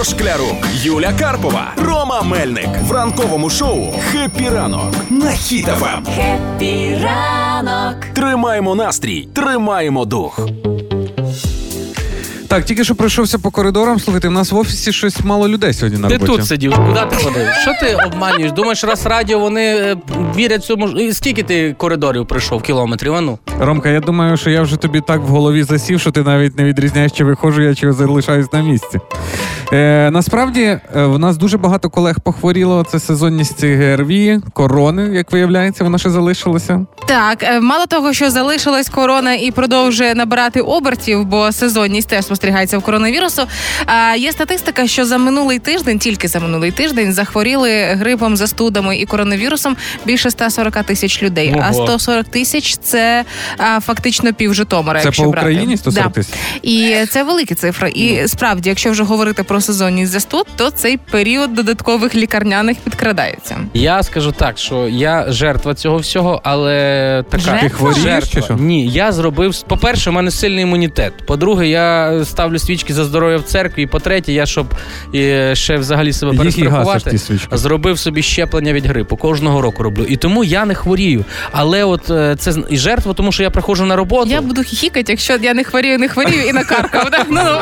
Ігор Шклярук, Юля Карпова, Рома Мельник в ранковому шоу «Happy ранок» на Хіт-ФМ. Happy ранок. Тримаємо настрій, тримаємо дух. Так, тільки що пройшовся по коридорам. Слухайте, в нас в офісі щось мало людей сьогодні на Ти роботі. тут сидів, куди ти ходив? Що ти обманюєш? Думаєш, раз радіо вони е, вірять цьому. ж- І Скільки ти коридорів пройшов кілометрів? А ну? Ромка, я думаю, що я вже тобі так в голові засів, що ти навіть не відрізняєш, чи виходжу я, чи залишаюсь на місці. Е, насправді, е, в нас дуже багато колег похворіло. Це сезонність ГРВІ, корони, як виявляється, вона ще залишилася. Так, е, мало того, що залишилась корона і продовжує набирати обертів, бо сезонність теж спостерігається в коронавірусу. А є статистика, що за минулий тиждень, тільки за минулий тиждень, захворіли грипом, застудами і коронавірусом більше 140 тисяч людей. А Ого. 140 тисяч це а, фактично пів Житомира. Це якщо по брати. Україні 140 Да. І це великі цифри. І справді, якщо вже говорити про сезонність застуд, то цей період додаткових лікарняних підкрадається. Я скажу так, що я жертва цього всього, але така Жертва? Ти хворієш жертва. чи що? Ні, я зробив. По-перше, у мене сильний імунітет. По-друге, я ставлю свічки за здоров'я в церкві. І по-третє, я щоб е, ще взагалі себе перестрахувати. Зробив собі щеплення від грипу. Кожного року роблю. І тому я не хворію. Але от е, це з- і жертва, тому що я приходжу на роботу. Я буду хіхікати, якщо я не хворію, не хворію і накаркав. Ну, ну.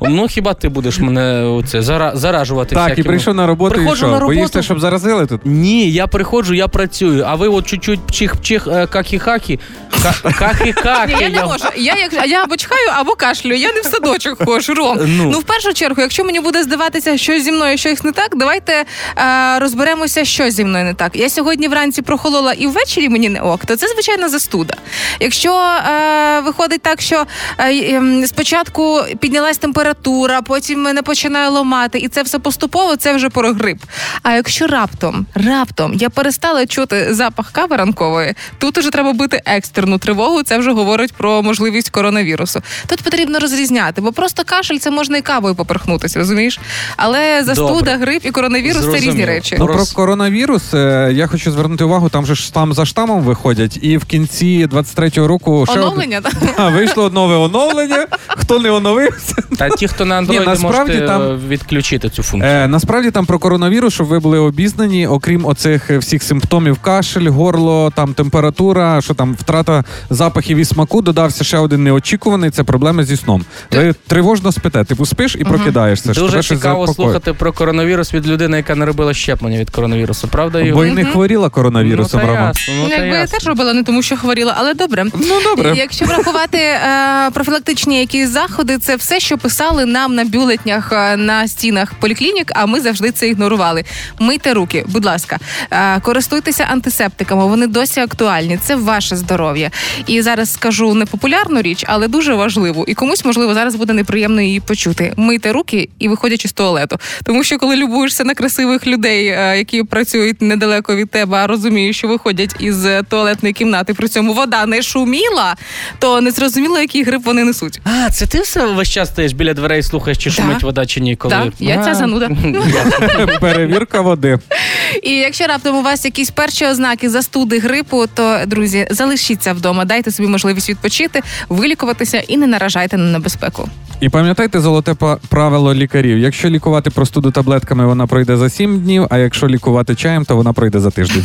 Ну хіба ти будеш мене оце зара... заражувати? Так, і всякими- прийшов на роботу, Приходжу на роботу. Боїшся, щоб заразили тут? Ні, я приходжу, я працюю, а ви от чуть-чуть чих-чих е, какі-хакі. Ка- Хахі-хакі. Я не можу. Я як а я або чхаю, або кашлюю. Я не в садочок ходжу, Ром. Ну. Ну. в першу чергу, якщо мені буде здаватися, що зі мною щось не так, давайте е, розберемося, що зі мною не так. Я сьогодні вранці прохолола і ввечері мені не ок, то це звичайна застуда. Якщо е, виходить так, що е, ем, спочатку піднялась температура, потім мене починає ломати, і це все поступово, це вже про грип. А якщо раптом, раптом я перестала чути запах кави ранкової, тут уже треба бити екстрену тривогу. Це вже говорить про можливість коронавірусу. Тут потрібно розрізняти, бо просто кашель це можна і кавою поперхнутися, розумієш? Але застуда, Добре. грип і коронавірус це різні речі. Ну, про коронавірус е, я хочу звернути увагу, там же ж штам за штамом виходять, і в кінці 23-го року ще Оновлення так? од- А, вийшло нове оновлення. Хто не оновився? Та ті, хто на Ні, насправді можете там- відключити цю функцію. Е, насправді там про коронавірус, щоб ви були обізнані, окрім оцих е, всіх симптомів: кашель, горло, там температура, що там втрата запахів і смаку, додався ще один неочікуваний це проблеми зі сном. Ви тривожно спите, типу спиш і прокидаєшся. Дуже цікаво слухати про коронавірус від людини, яка не робила щеплення від коронавірусу. Правда, Ігор? Бо й не хворіла коронавірусом, ну, та Рома. ясно, ну, та Якби я теж робила не тому, що хворіла, але добре. Ну добре. Якщо врахувати е, профілактичні якісь заходи, це все, що писали нам на бюлетнях е, на стінах поліклінік, а ми завжди це ігнорували. Мийте руки, будь ласка, е, користуйтеся антисептиками, вони досі актуальні. Це ваше здоров'я. І зараз скажу непопулярну річ, але дуже важливу. І комусь, можливо, зараз буде неприємно її почути. Мийте руки і виходячи з туалету. Тому що коли любуєшся на красивих людей, е, які працюють недалеко від тебе, а розумієш, що виходять із туалетної кімнати, при цьому вода не шуміла, то не зрозуміло, який грип вони несуть. А, це ти все весь час стоїш біля дверей, слухаєш, чи Да. шумить вода, чи ні, коли. Так, я ця зануда. Перевірка води. І якщо раптом у вас якісь перші ознаки застуди грипу, то друзі, залишіться вдома, дайте собі можливість відпочити, вилікуватися і не наражайте на небезпеку. І пам'ятайте золоте правило лікарів: якщо лікувати простуду таблетками, вона пройде за 7 днів, а якщо лікувати чаєм, то вона пройде за тиждень.